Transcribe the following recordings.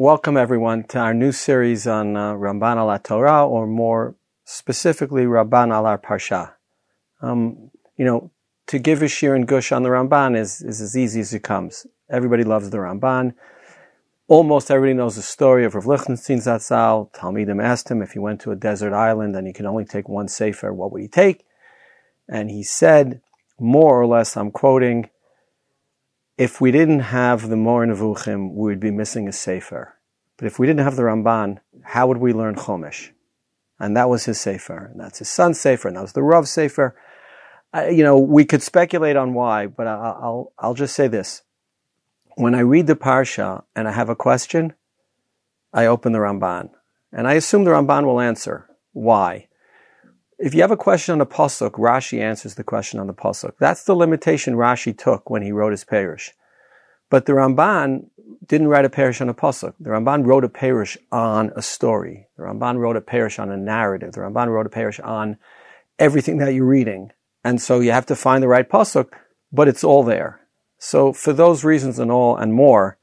welcome everyone to our new series on uh, Ramban al Torah, or more specifically Ramban al Parsha. Um, you know, to give a shiur and gush on the Ramban is, is as easy as it comes. Everybody loves the Ramban. Almost everybody knows the story of Rav Lichtenstein Zatzal. Talmidim asked him if he went to a desert island and he could only take one sefer, what would he take? And he said, more or less, I'm quoting, if we didn't have the Moreh Nevuchim, we would be missing a sefer. But if we didn't have the Ramban, how would we learn Chumash? And that was his sefer, and that's his son's sefer, and that was the Rav sefer. You know, we could speculate on why, but I'll, I'll, I'll just say this when I read the Parsha and I have a question, I open the Ramban. And I assume the Ramban will answer. Why? If you have a question on a Pasuk, Rashi answers the question on the Pasuk. That's the limitation Rashi took when he wrote his Perush. But the Ramban didn't write a Perush on a Pasuk. The Ramban wrote a Perush on a story. The Ramban wrote a Perush on a narrative. The Ramban wrote a Perush on everything that you're reading. And so you have to find the right Pasuk, but it's all there. So for those reasons and all and more,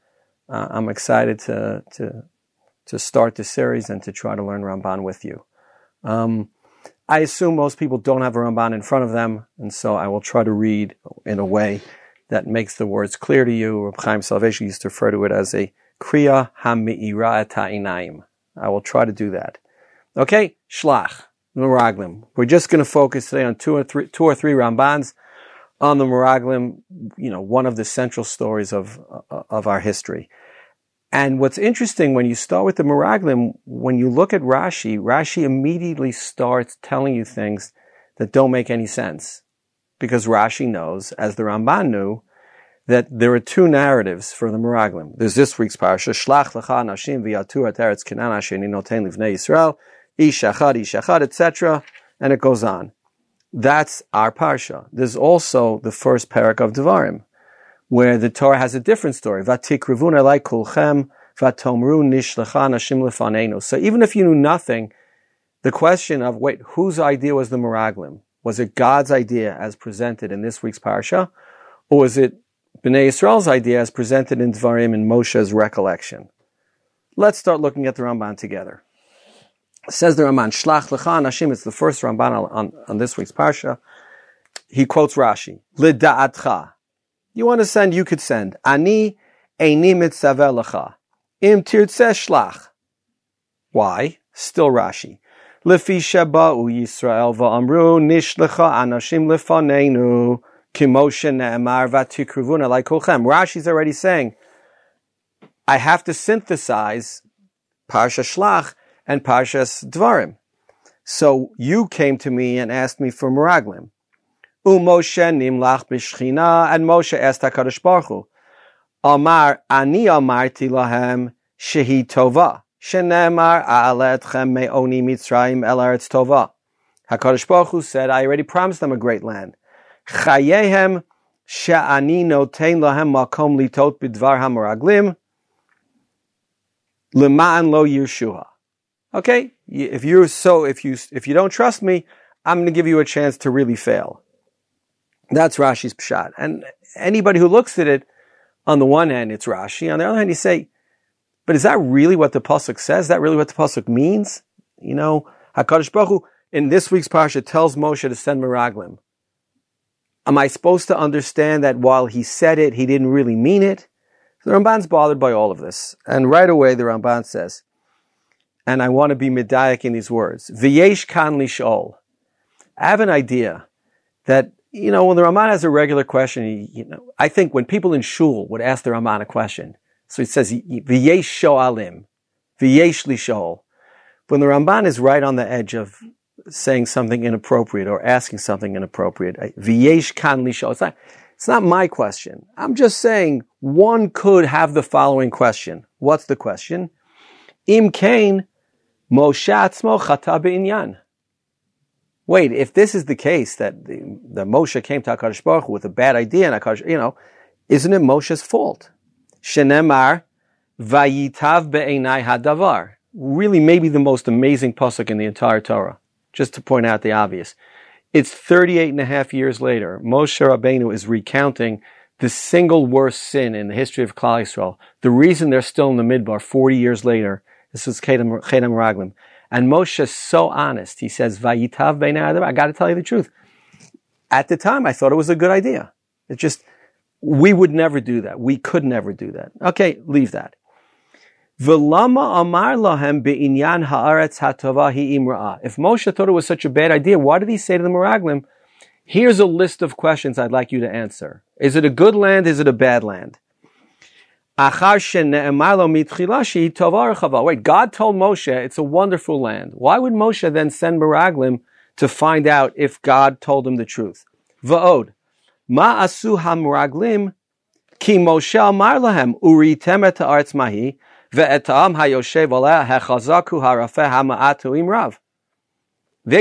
uh, I'm excited to, to, to start this series and to try to learn Ramban with you. Um, I assume most people don't have a Ramban in front of them, and so I will try to read in a way that makes the words clear to you. Reb Chaim Soloveitchik used to refer to it as a kriya ha'mi'ira ta'inaim. I will try to do that. Okay, shlach, meraglim. We're just going to focus today on two or three, two or three Rambans on the Meraglim, you know, one of the central stories of, of our history. And what's interesting when you start with the Miraglim, when you look at Rashi, Rashi immediately starts telling you things that don't make any sense. Because Rashi knows, as the Ramban knew, that there are two narratives for the Miraglim. There's this week's parasha, Shlach lecha nashim v'yatu eretz kenan asher noten livnei Yisrael, ish achad, ish achad, etc. And it goes on. That's our parsha. There's also the first parak of Devarim, where the Torah has a different story. So even if you knew nothing, the question of, wait, whose idea was the Meraglim? Was it God's idea as presented in this week's parsha? Or was it Bnei Yisrael's idea as presented in Devarim in Moshe's recollection? Let's start looking at the Ramban together. Says the Ramban, Shlach lecha nashim, it's the first Ramban on, on this week's Parsha. He quotes Rashi, Lida'atcha. You want to send, you could send. Ani eini mitzaveh lecha. Im tirtzeh shlach. Why? Still Rashi. Lefi sheba'u Yisrael va'amru nishlecha anashim lefanenu kimoshe ne'emar vatikruvuna like kolchem. Rashi's already saying, I have to synthesize Parsha Shlach and Parshas Dvarim. So you came to me and asked me for Meraglim. Umoshe nimlach and Moshe asked HaKadosh Baruch Hu, Amar, ani amarti lahem shehi tova, shenemar a'aletchem me'oni mitzrayim el eretz tova. HaKadosh Baruch Hu said, I already promised them a great land. Chayehem she'ani noten lahem makom litot b'dvar hameraglim, lema'an lo yirshua. Okay, if you're so, if you if you don't trust me, I'm going to give you a chance to really fail. That's Rashi's pshat. And anybody who looks at it, on the one hand, it's Rashi. On the other hand, you say, but is that really what the pasuk says? Is that really what the pasuk means? You know, Hakadosh Baruch Hu, in this week's parsha tells Moshe to send miraglim. Am I supposed to understand that while he said it, he didn't really mean it? The Ramban's bothered by all of this, and right away the Ramban says, and I want to be medaic in these words. V'yesh kan lishol. I have an idea that, you know, when the Ramban has a regular question, you know, I think when people in shul would ask the Ramban a question, so it says, v'yesh shoalim, v'yesh lishol. When the Ramban is right on the edge of saying something inappropriate or asking something inappropriate, v'yesh kan lishol. It's not, it's not my question. I'm just saying one could have the following question. What's the question? Im kain Moshe atzmo chata be'inyan. Wait, if this is the case that the, the Moshe came to Hakadosh Baruch Hu with a bad idea, and Hakadosh, you know, isn't it Moshe's fault? Shenemar vayitav be'enai hadavar. Really, maybe the most amazing pasuk in the entire Torah. Just to point out the obvious. It's 38 and a half years later. Moshe Rabbeinu is recounting the single worst sin in the history of Klal Yisrael. The reason they're still in the midbar 40 years later, this was Chedem Raglim. And Moshe is so honest. He says, Vayitav I got to tell you the truth. At the time, I thought it was a good idea. It just, we would never do that. We could never do that. Okay, leave that. If Moshe thought it was such a bad idea, why did he say to the Meraglim, here's a list of questions I'd like you to answer. Is it a good land? Is it a bad land? Wait, God told Moshe it's a wonderful land. Why would Moshe then send Meraglim to find out if God told him the truth? Va'od. Ma asu ha-meraglim ki Moshe amar lahem uritem et ha'artz mahi they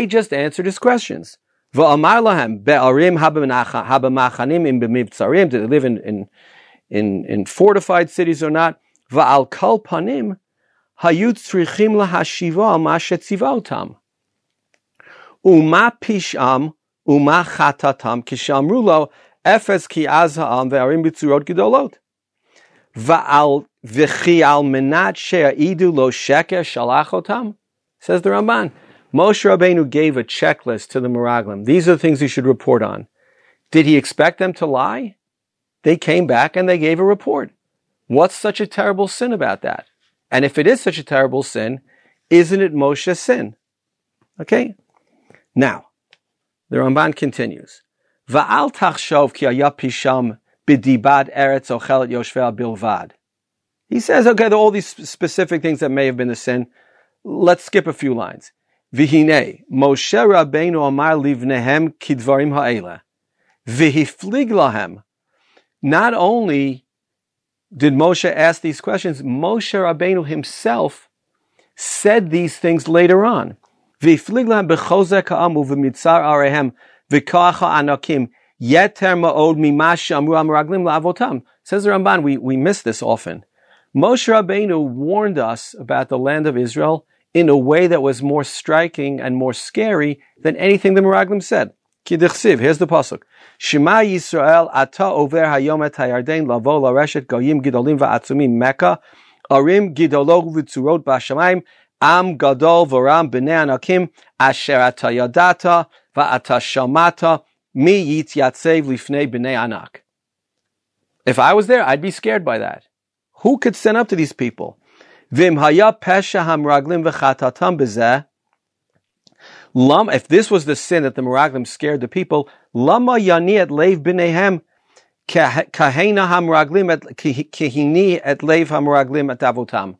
just answered his questions. Did they live in, in, in, in fortified cities or not? Va'al kol panim hayut tzrichim lahashiva ma shetzivotam. Uma pisham uma chatatam kishamru lo efes ki az ha'am ve'arim b'tzurot gedolot. Va'al V'chi al menat she'idu lo sheker shalachotam. Says the Ramban. Moshe Rabbeinu gave a checklist to the Meraglim. These are the things you should report on. Did he expect them to lie? They came back and they gave a report. What's such a terrible sin about that? And if it is such a terrible sin, isn't it Moshe's sin? Okay? Now, the Ramban continues. Va'al tachshov ki pisham bidibad eretz ochelet yoshvei bilvad. He says, okay, all these specific things that may have been a sin. Let's skip a few lines. Vihine, Moshe Rabbeinu Amar Livnehem Kidvarim Ha'ela. Vihiflig Lahem. Not only did Moshe ask these questions, Moshe Rabbeinu himself said these things later on. La'avotam. Says the Ramban, we, we miss this often. Moshe Rabbeinu warned us about the land of Israel in a way that was more striking and more scary than anything the Meraglim said. Kidichsiv, here's the pasuk. Shema Yisrael ata over hayom et hayarden lavo lareshet goyim gidolim va'atzumim Mecca arim gidolog v'tzurot b'ashamayim am gadol v'ram b'nei anakim asher ata yadata va'ata shamata mi yitzatzev lifnei b'nei anak. If I was there, I'd be scared by that. Who could stand up to these people? Vim haya pesha hamraglim v'chatatam bezeh. Lam, if this was the sin that the Meraglim scared the people, lama yani et leiv b'nehem kahena hamraglim et kihini et leiv hamraglim et avotam.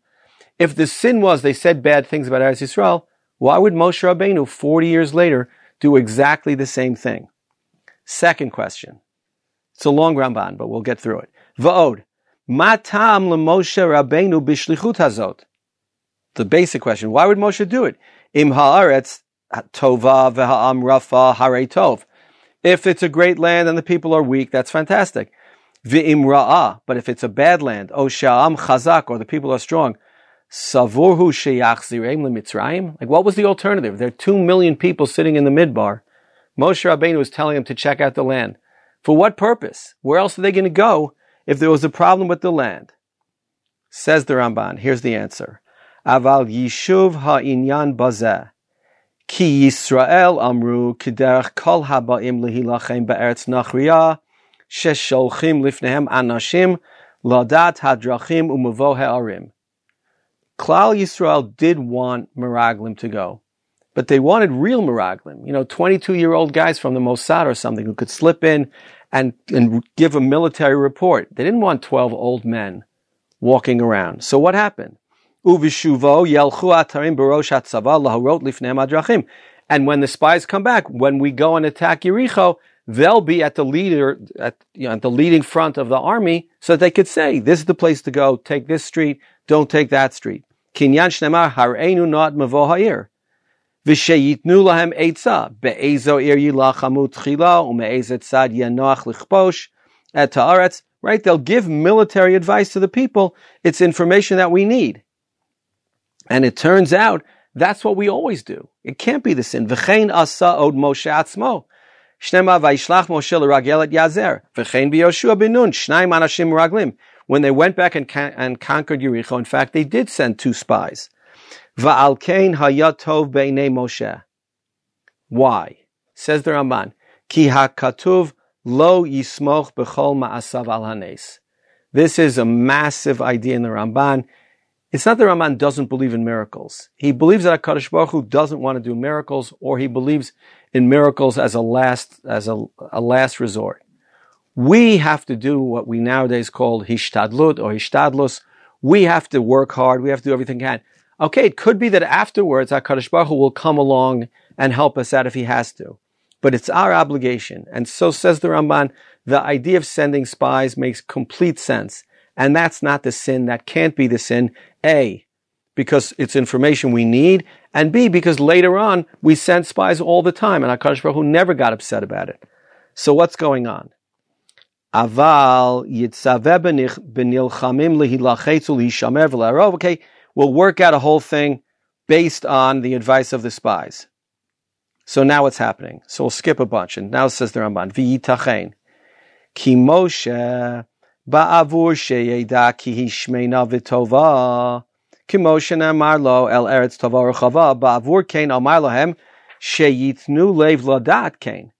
If the sin was they said bad things about Eretz Yisrael, why would Moshe Rabbeinu 40 years later do exactly the same thing? Second question. It's a long Ramban, but we'll get through it. Va'od. Matam Moshe Rabbeinu bishlichut hazot. The basic question: Why would Moshe do it? Im haaretz tova v'ha'am rafa harei tov. If it's a great land and the people are weak, that's fantastic. V'im ra'ah. But if it's a bad land, o sha'am chazak, or the people are strong, savurhu sheyachzireim lemitzrayim. Like, what was the alternative? There are two million people sitting in the midbar. Moshe Rabbeinu was telling them to check out the land. For what purpose? Where else are they going to go if there was a problem with the land. Says the Ramban, here's the answer. Aval yishuv ha'inyan bazeh. Ki Yisrael amru kiderach kol haba'im lehilachem be'eretz nachriya shesholchim lifnehem anashim ladat hadrachim umavo ha'arim. Klal Yisrael did want Meraglim to go, but they wanted real Meraglim. You know, 22 year old guys from the Mossad or something who could slip in and, and give a military report. They didn't want 12 old men walking around. So what happened? Uvishuvo yelchu atarim barosh hatzava laharot lifnei adrachim. And when the spies come back, when we go and attack Yericho, they'll be at the leader, at, you know, at the leading front of the army, so that they could say, "This is the place to go. Take this street. Don't take that street." Kinyan shnemar harenu not mavo V'sheyitnu lahem etza be'ezo ir yilachamu tchila ume'ezet sad yanoach lichposh et haaretz. Right? They'll give military advice to the people. It's information that we need. And it turns out that's what we always do. It can't be the sin. V'chein asa od Moshe atzmo. Shnema Moshe l'ragel et Yazer. V'chein b'Yoshua. Shnaim anashim raglim. When they went back and, and conquered Yericho, in fact, they did send two spies. Va'al kein hayatov Moshe. Why? Says the Ramban. Ki hakatuv lo yismoch b'chol ma'asav al. This is a massive idea in the Ramban. It's not that Ramban doesn't believe in miracles. He believes that HaKadosh Baruch Hu doesn't want to do miracles, or he believes in miracles as a last, as a, a last resort. We have to do what we nowadays call hishtadlut or hishtadlus. We have to work hard. We have to do everything we can. Okay, it could be that afterwards HaKadosh Baruch Hu will come along and help us out if he has to. But it's our obligation. And so says the Ramban, the idea of sending spies makes complete sense. And that's not the sin. That can't be the sin. A, because it's information we need. And B, because later on we sent spies all the time and HaKadosh Baruch Hu never got upset about it. So what's going on? Aval Okay, we'll work out a whole thing based on the advice of the spies. So now what's happening? So we'll skip a bunch. And now says the Ramban, V'yitachen, ki Moshe sheyeda ki hishmeina v'tova, ki Moshe ne'amar lo el eretz tova rechava, ba'avur kein amar lohem, sheyitnu lev ladat kein,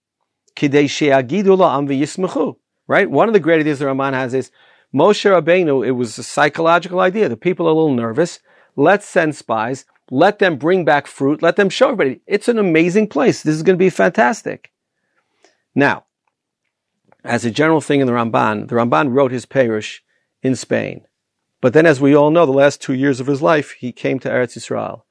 kidei sheyagidu la'am v'yismechu. Right? One of the great ideas the Ramban has is, Moshe Rabbeinu, it was a psychological idea. The people are a little nervous. Let's send spies. Let them bring back fruit. Let them show everybody. It's an amazing place. This is going to be fantastic. Now, as a general thing in the Ramban, the Ramban wrote his Perush in Spain. But then, as we all know, the last two years of his life, he came to Eretz Yisrael.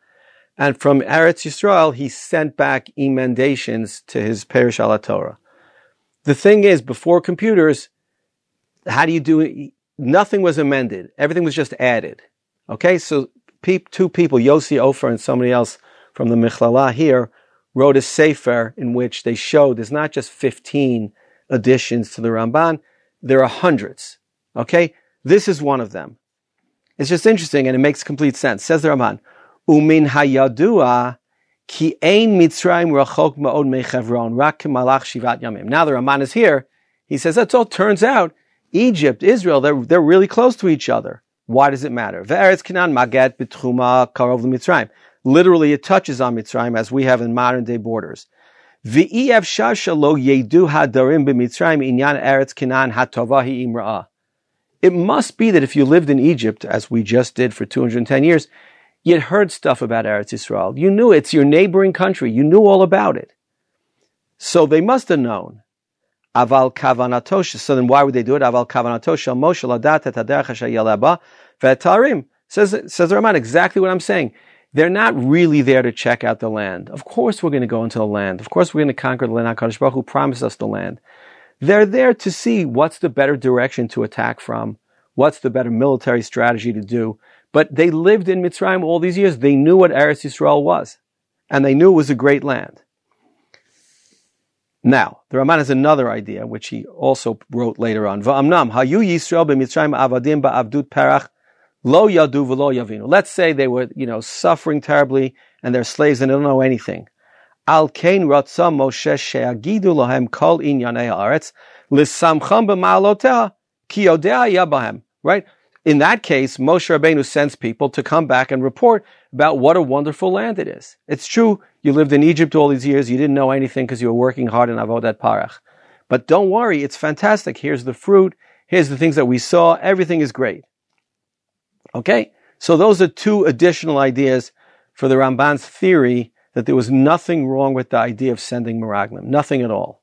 And from Eretz Yisrael, he sent back emendations to his Perush al Torah. The thing is, before computers, how do you do it? Nothing was amended. Everything was just added. Okay, so two people, Yossi Ofer and somebody else from the Michlala here, wrote a sefer in which they showed there's not just 15 additions to the Ramban, there are hundreds. Okay? This is one of them. It's just interesting and it makes complete sense. Says the Ramban, Umin hayadua ki ein Mitzrayim rachok ma'od mechevron rak malach shivat yamim. Now the Ramban is here. He says that's all turns out Egypt, Israel, they're, they're really close to each other. Why does it matter? Ve'eretz Canaan maget b'tchuma karov. Literally, it touches on Mitzrayim as we have in modern day borders. Yedu hadarim b'Mitzrayim inyan eretz hatovahi imra'ah. It must be that if you lived in Egypt, as we just did for 210 years, you'd heard stuff about Eretz Israel. You knew it's your neighboring country. You knew all about it. So they must have known. Aval kavanatosha. So then why would they do it? Aval kavanatosha Moshe ladat. Says, says the Ramban exactly what I'm saying. They're not really there to check out the land. Of course we're going to go into the land. Of course we're going to conquer the land. HaKadosh Baruch Hu promised us the land. They're there to see what's the better direction to attack from, what's the better military strategy to do. But they lived in Mitzrayim all these years. They knew what Eretz Yisrael was. And they knew it was a great land. Now, the Ramban has another idea, which he also wrote later on. Va'amnam, hayu Yisrael b'Mitzrayim avadim ba'avdut perach lo yadu v'lo yavinu. Let's say they were, you know, suffering terribly and they're slaves and they don't know anything. Al kain ratza Moshe she'agidu kol inyanei haaretz lissamcham b'ma'alotea ki yodea yabahem. Right? In that case, Moshe Rabbeinu sends people to come back and report about what a wonderful land it is. It's true, you lived in Egypt all these years, you didn't know anything because you were working hard in Avodat Parach. But don't worry, it's fantastic. Here's the fruit, here's the things that we saw, everything is great. Okay? So those are two additional ideas for the Ramban's theory that there was nothing wrong with the idea of sending Miraglim. Nothing at all.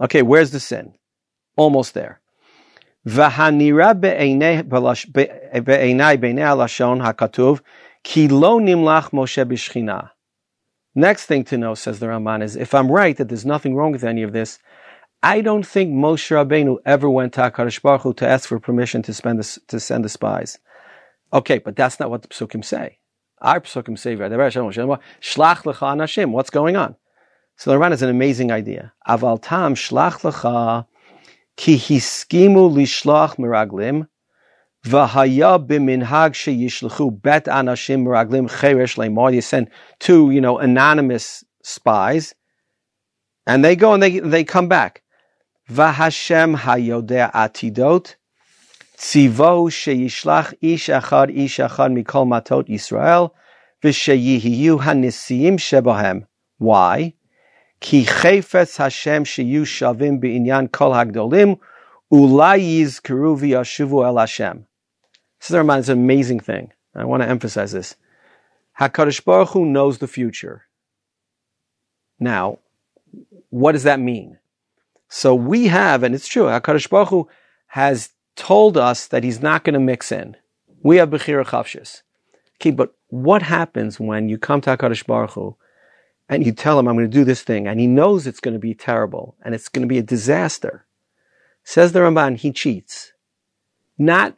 Okay, where's the sin? Almost there. V'hanira hakatuv ki lo nimlach Moshe b'shchina. Next thing to know, says the Ramban, is if I'm right that there's nothing wrong with any of this, I don't think Moshe Rabbeinu ever went to HaKadosh Baruch Hu to ask for permission to, spend the, to send the spies. Okay, but that's not what the psukim say. Our psukim say, Shlach lecha anashim. What's going on? So the Ramban has an amazing idea. Aval tam shlach lecha ki hiskimu lishlach meraglim, v'haya b'minhag sheyishlechu bet anashim meraglim cheresh le'mar. You send two, you know, anonymous spies, And they go and they, they come back. Vahashem hayodea atidot. Tzivo sheyishlach ish achad ish achad mikol matot Yisrael. V'sheyihiyu hanisiim shebahem. Why? Ki chayfetz Hashem sheyu shavim be'inyan kol hagdolim. Ulai yizkeru v'yashuvu el Hashem. This is an amazing thing. I want to emphasize this. HaKadosh Baruch Hu knows the future. Now, what does that mean? So we have, and it's true, HaKadosh Baruch Hu has told us that he's not going to mix in. We have Bechira Chofshis. Okay, but what happens when you come to HaKadosh Baruch Hu and you tell him, I'm going to do this thing, and he knows it's going to be terrible and it's going to be a disaster? Says the Ramban, he cheats. Not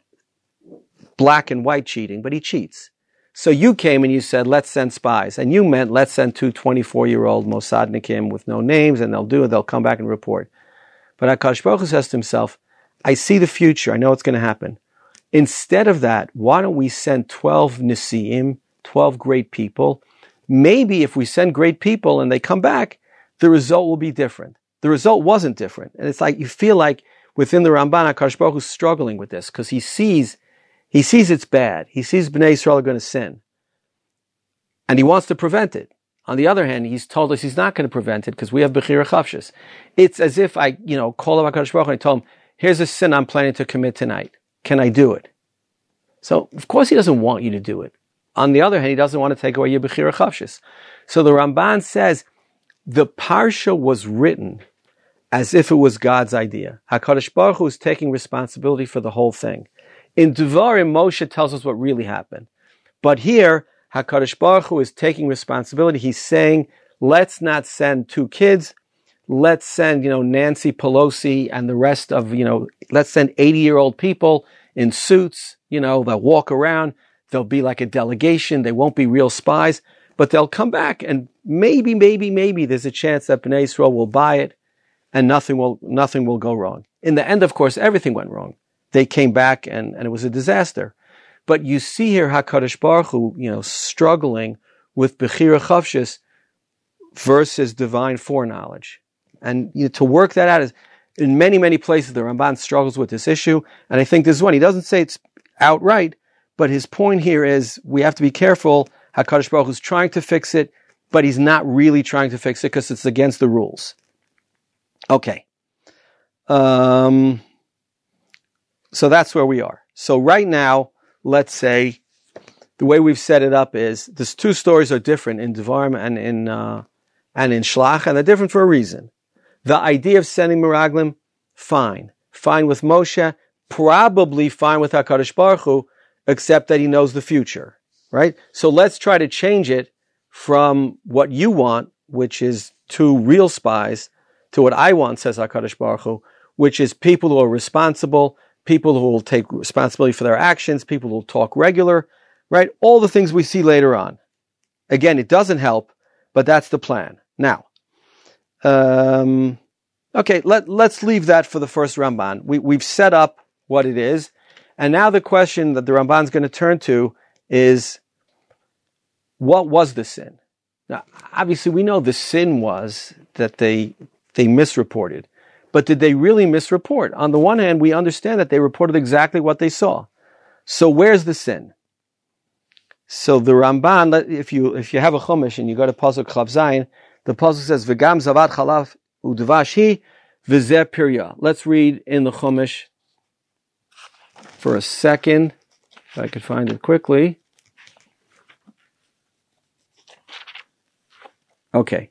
black and white cheating, but he cheats. So you came and you said, let's send spies. And you meant, let's send two 24 year old Mossadnikim with no names and they'll do it, they'll come back and report. But Akash Baruch Hu says to himself, I see the future, I know what's going to happen. Instead of that, why don't we send 12 Nisi'im, 12 great people? Maybe if we send great people and they come back, the result will be different. The result wasn't different. And it's like you feel like within the Ramban, Akash Baruch is struggling with this because he sees he sees it's bad. He sees Bnei Israel are going to sin. And he wants to prevent it. On the other hand, he's told us he's not going to prevent it because we have Bechira Chofshis. It's as if I, you know, call up HaKadosh Baruch and I told him, here's a sin I'm planning to commit tonight. Can I do it? So, of course he doesn't want you to do it. On the other hand, he doesn't want to take away your Bechira Chofshis. So the Ramban says, the Parsha was written as if it was God's idea. HaKadosh Baruch Hu is taking responsibility for the whole thing. In Devarim, Moshe tells us what really happened. But here, HaKadosh Baruch Hu is taking responsibility. He's saying, let's not send two kids. Let's send, you know, Nancy Pelosi and the rest of, you know, let's send 80 year old people in suits, you know, they'll walk around. They'll be like a delegation. They won't be real spies, but they'll come back and maybe, maybe, maybe there's a chance that Bnei Israel will buy it and nothing will, nothing will go wrong. In the end, of course, everything went wrong they came back and, and it was a disaster. But you see here HaKadosh Baruch Hu, you know, struggling with Bechira Chofshis versus divine foreknowledge. And you know, to work that out is, in many, many places, the Ramban struggles with this issue. And I think this is one. He doesn't say it's outright, but his point here is we have to be careful. HaKadosh Baruch is trying to fix it, but he's not really trying to fix it because it's against the rules. Okay. Um, so that's where we are. So right now, let's say the way we've set it up is these two stories are different in Devarim and in uh, and in Shlach, and they're different for a reason. The idea of sending Miraglim, fine, fine with Moshe, probably fine with Hakadosh Baruch Hu, except that he knows the future, right? So let's try to change it from what you want, which is two real spies, to what I want, says Hakadosh Baruch Hu, which is people who are responsible, people who will take responsibility for their actions, people who will talk regular, right? All the things we see later on. Again, it doesn't help, but that's the plan. Now, um, okay, let, let's leave that for the first Ramban. We, we've set up what it is. And now the question that the Ramban is going to turn to is, what was the sin? Now, obviously, we know the sin was that they, they misreported. But did they really misreport? On the one hand, we understand that they reported exactly what they saw. So where's the sin? So the Ramban, if you if you have a chumash and you go to pasuk Chav Zayin, the pasuk says v'gam zavat chalav udvashi v'zeh pirya. Let's read in the chumash for a second, if I could find it quickly. Okay.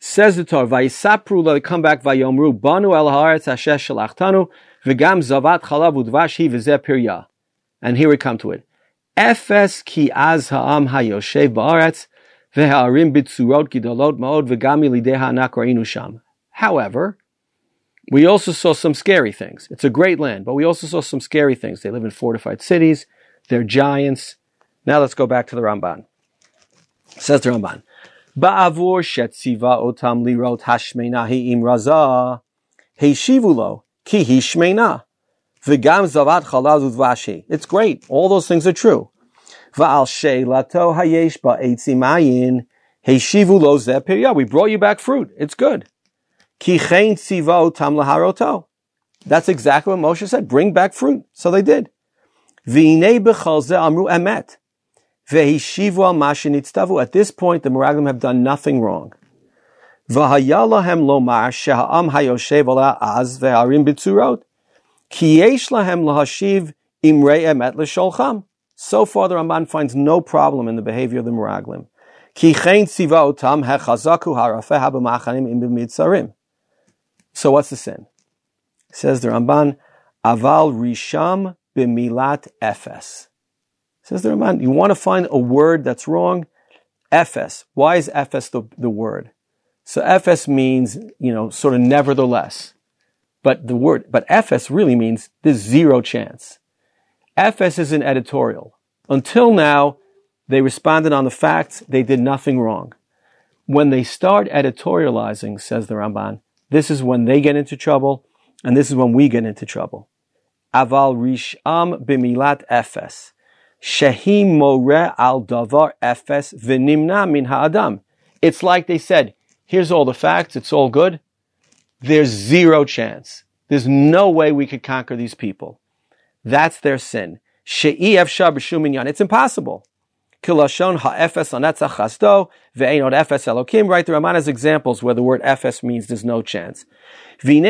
Says the Torah, Vayisapru, come back, Vayomru, Banu el haaretz asher shalachtanu, v'gam zavat chalav udvash hi v'zeh pirya. And here we come to it. Efes ki az ha'am hayoshev ba'aretz, However, we also saw some scary things. It's a great land, but we also saw some scary things. They live in fortified cities. They're giants. Now let's go back to the Ramban. Says the Ramban. Ba'avur shetziva otam lirot hashmena hi'im raza, heishivu lo, ki hi shmena. V'gam zavat udvashi. It's great. All those things are true. Va'al she'lato hayesh ba'etzim ayin, heishivu lo zeh We brought you back fruit. It's good. Ki chen tzivo tam laharoto. That's exactly what Moshe said. Bring back fruit. So they did. V'inei b'chol ze amru emet. Ve'hishivu al mashin At this point, the Meraglim have done nothing wrong. V'haya lahem lomar sheha'am hayoshev ala az ve'arim b'tzurot. Ki yesh lahem lahashiv imrei emet l'sholcham. So far, the Ramban finds no problem in the behavior of the Meraglim. Ki chen tziva otam hechazaku harafeh habamachanim im b'mitzarim. So what's the sin? Says the Ramban, aval risham b'milat efes. Says the Ramban, you want to find a word that's wrong? Efes. Why is efes the, the word? So efes means, you know, sort of nevertheless. But the word, but efes really means there's zero chance. Efes is an editorial. Until now, they responded on the facts. They did nothing wrong. When they start editorializing, says the Ramban, this is when they get into trouble, and this is when we get into trouble. Aval risham b'milat efes. Shehi more al davar efes v'nimna min ha'adam. It's like they said, here's all the facts, it's all good. There's zero chance. There's no way we could conquer these people. That's their sin. It's impossible. Right, the Ramban has examples where the word efes means there's no chance. There's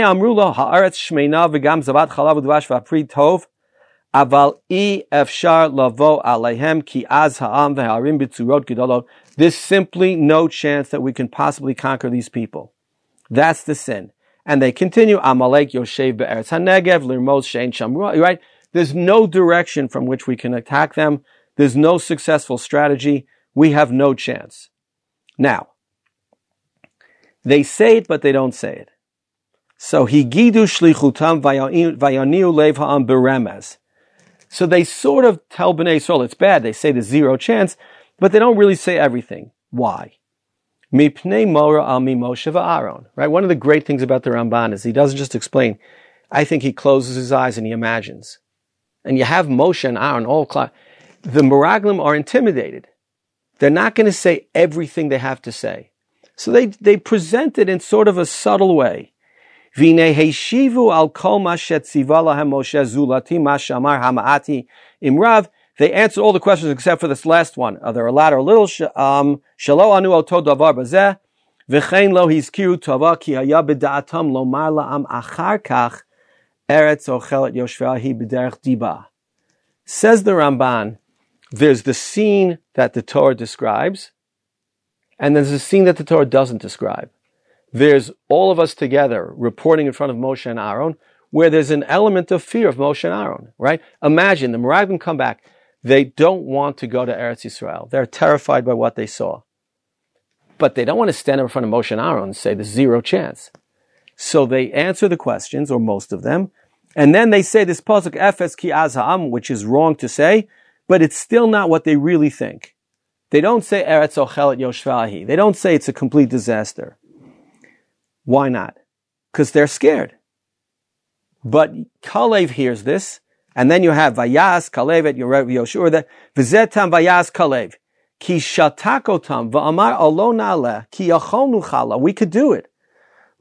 simply no chance that we can possibly conquer these people. That's the sin. And they continue, Amalek Yoshev Be'eretz HaNegev, Lirmos Shein Shamru, right? There's no direction from which we can attack them. There's no successful strategy. We have no chance. Now, they say it, but they don't say it. So shlichutam vayaniu ha'am. So they sort of tell Bnei Yisrael it's bad. They say there's zero chance, but they don't really say everything. Why? Right. One of the great things about the Ramban is he doesn't just explain. I think he closes his eyes and he imagines and you have Moshe and Aaron all cl- the Meraglim are intimidated. They're not going to say everything they have to say. So they, they present it in sort of a subtle way. Vine heishivu al kol Moshe zulati mashamar hamaati. They answer all the questions except for this last one. Are there a lot or a little? Um, shalo anu oto davar bazeh. V'chein lo hizkiru tova ki haya b'da'atam lomar la'am achar kach Eretz Ochelet Yoshvahi B'derech Diba. Says the Ramban, there's the scene that the Torah describes, and there's a scene that the Torah doesn't describe. There's all of us together reporting in front of Moshe and Aaron, where there's an element of fear of Moshe and Aaron, right? Imagine the Meraglim come back. They don't want to go to Eretz Yisrael. They're terrified by what they saw. But they don't want to stand in front of Moshe and Aaron and say there's zero chance. So they answer the questions, or most of them, and then they say this pasuk efes ki azham, which is wrong to say, but it's still not what they really think. They don't say eretz ochelet yoshvahi. They don't say it's a complete disaster. Why not? Because they're scared. But Kalev hears this, and then you have Vayas Kalev at Yoshua that Vizetam Vayas Kalev. Ki shatakotam va'amar alon ki yachonu chala. We could do it.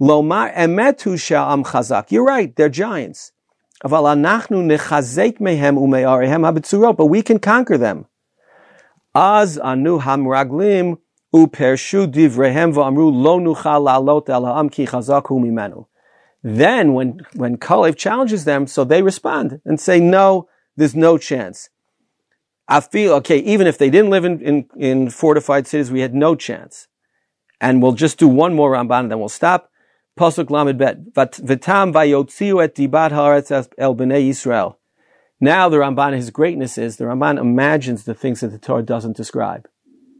Lomar emetu sha'am chazak. You're right, they're giants. But we can conquer them. Az anu hamraglim upershu divrehem v'amru lo nuchal la'alot el ha'am ki chazaku mimenu. Then when, when Kalev challenges them, so they respond and say, no, there's no chance. I feel, okay, even if they didn't live in, in, in fortified cities, we had no chance. And we'll just do one more Ramban and then we'll stop. Pasuk Lamed Bet. V'tam vayotziu et dibat haaretz el b'nei Yisrael. Now the Ramban, his greatness is, the Ramban imagines the things that the Torah doesn't describe.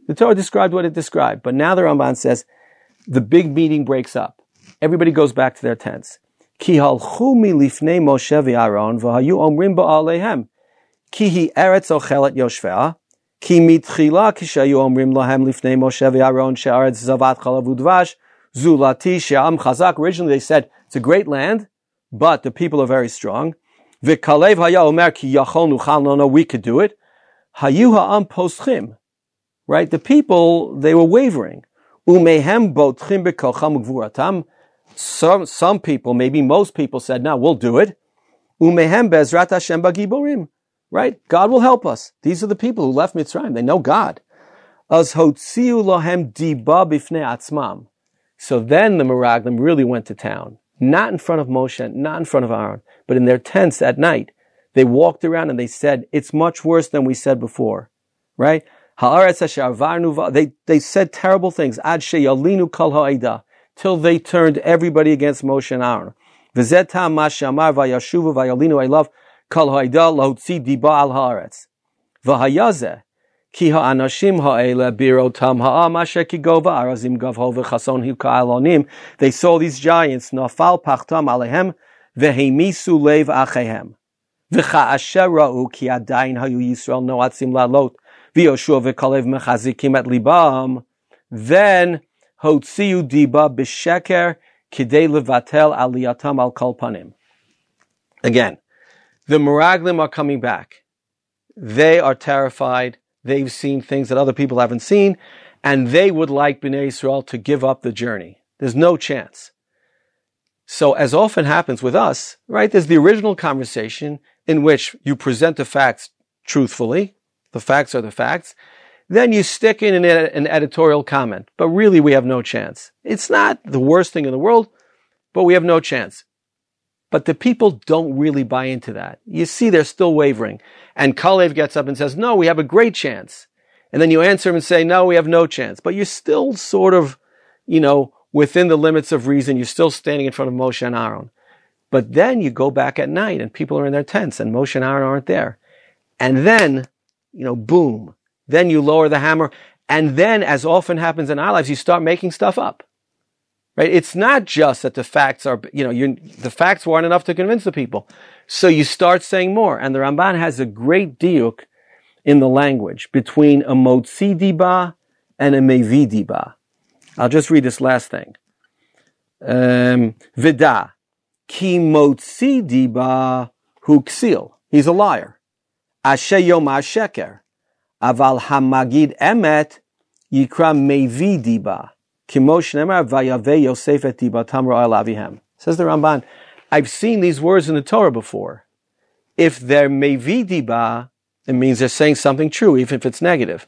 The Torah described what it described, but now the Ramban says, the big meeting breaks up. Everybody goes back to their tents. Ki halchu mi lifnei Moshe v'Aaron v'hayu omrim ba'alehem. Ki hi eretz ochelet yoshvea. Ki mitchila kishayu omrim lahem lifnei Moshe v'Aaron she'aretz zavat chalav udvash. Zulati She'am Chazak. Originally they said it's a great land, but the people are very strong. V'kalev haya omer ki yachol nuchal no we could do it. Hayu ha'am poschim. Right? The people, they were wavering. Umehem botchim bekocham ugvuratam. some, some people, maybe most people said, no, we'll do it. Umehem bezrat Hashem bagiborim. Right? God will help us. These are the people who left Mitzrayim. They know God. Az hotziu lohem diba bifnei atzmam. So then the Meraglim really went to town. Not in front of Moshe, not in front of Aaron, but in their tents at night. They walked around and they said, it's much worse than we said before. Right? They, they said terrible things. Ad ha'ida. Till they turned everybody against Moshe and Aaron. V'zet ma shamar elav kol ha'ida lahotzi diba al haaretz. V'hayazeh. Ki ha'anashim ha'ele birotam ha'am asher ki gova arazim gavho v'chason hivka alonim. They saw these giants, nafal pachtam alehem, v'heimisu lev achehem. V'cha'asher ra'u ki adayin hayu Yisrael noatzim la'lot. V'yoshua v'kalev mechazikim et libam, then hotziu diba b'sheker kidei levatel aliyatam al kolpanim. Again, the Meraglim are coming back. They are terrified. They've seen things that other people haven't seen, and they would like Bnei Israel to give up the journey. There's no chance. So, as often happens with us, right, there's the original conversation in which you present the facts truthfully, the facts are the facts. Then you stick in an, an, editorial comment, but really we have no chance. It's not the worst thing in the world, but we have no chance. But the people don't really buy into that. You see, they're still wavering. And Kalev gets up and says, no, we have a great chance. And then you answer him and say, no, we have no chance. But you're still sort of, you know, within the limits of reason. You're still standing in front of Moshe and Aaron. But then you go back at night and people are in their tents and Moshe and Aaron aren't there. And then you know, boom. Then you lower the hammer. And then, as often happens in our lives, you start making stuff up. Right? It's not just that the facts are, you know, the facts weren't enough to convince the people. So you start saying more. And the Ramban has a great diuk in the language between a motzi diba and a mevi diba. I'll just read this last thing. Um, vida. Ki motzi diba huksil. He's a liar. Ashe yom sheker. Aval hamagid emet yikra mevi diba. Says the Ramban, I've seen these words in the Torah before. If they're mevi diba, it means they're saying something true, even if it's negative.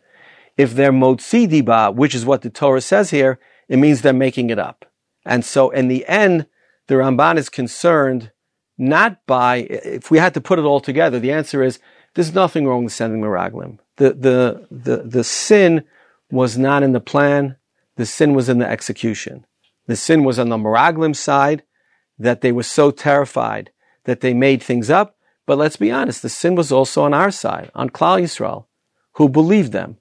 If they're motzi diba, which is what the Torah says here, it means they're making it up. And so in the end, the Ramban is concerned not by, if we had to put it all together, the answer is there's nothing wrong with sending Meraglim. The, the, the, the sin was not in the plan. The sin was in the execution. The sin was on the Meraglim side that they were so terrified that they made things up. But let's be honest, the sin was also on our side, on Klal Yisrael, who believed them.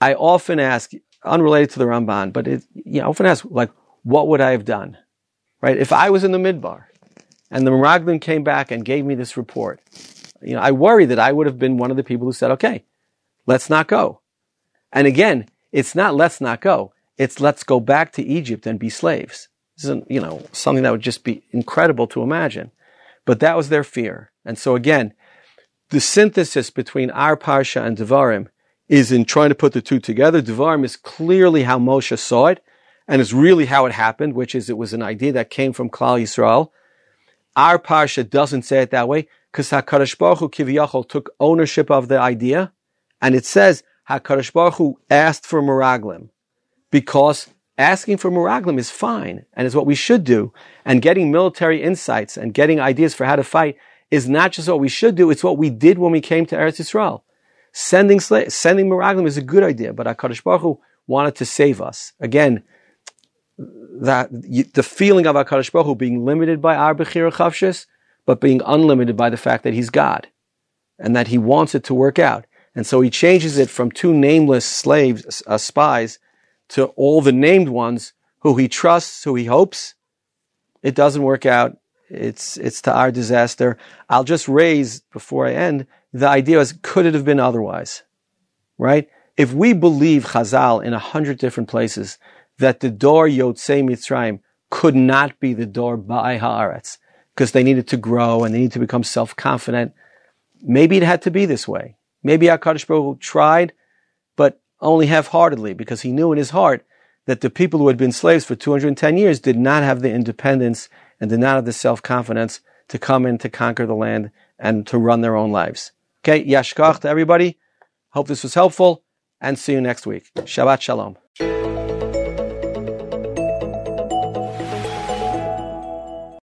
I often ask, unrelated to the Ramban, but it, you know, I often ask, like, what would I have done? Right? If I was in the midbar and the Meraglim came back and gave me this report, you know, I worry that I would have been one of the people who said, okay, let's not go. And again, it's not let's not go. It's let's go back to Egypt and be slaves. This isn't, you know, something that would just be incredible to imagine. But that was their fear. And so again, the synthesis between our Parsha and Devarim is in trying to put the two together. Devarim is clearly how Moshe saw it, and is really how it happened, which is it was an idea that came from Klal Yisrael. Our Parsha doesn't say it that way because Hakadosh Baruch Hu Kiviyachol took ownership of the idea, and it says Hakadosh Baruch Hu asked for Meraglim, because asking for Meraglim is fine and is what we should do, and getting military insights and getting ideas for how to fight is not just what we should do; it's what we did when we came to Eretz Yisrael. Sending sending Meraglim is a good idea, but Hakadosh Baruch Hu wanted to save us again that the feeling of Hakadosh Baruch Hu being limited by our Bechira Chofshis but being unlimited by the fact that he's God and that he wants it to work out. And so he changes it from two nameless slaves, uh, spies, to all the named ones who he trusts, who he hopes. It doesn't work out. It's, it's to our disaster. I'll just raise before I end the idea is could it have been otherwise? Right? If we believe Chazal in a hundred different places that the door Yotzei Mitzrayim could not be the door Ba'ai Haaretz, because they needed to grow and they needed to become self-confident. Maybe it had to be this way. Maybe HaKadosh Baruch Hu tried, but only half-heartedly because he knew in his heart that the people who had been slaves for 210 years did not have the independence and did not have the self confidence to come in to conquer the land and to run their own lives. Okay, yashkach to everybody. Hope this was helpful and see you next week. Shabbat Shalom.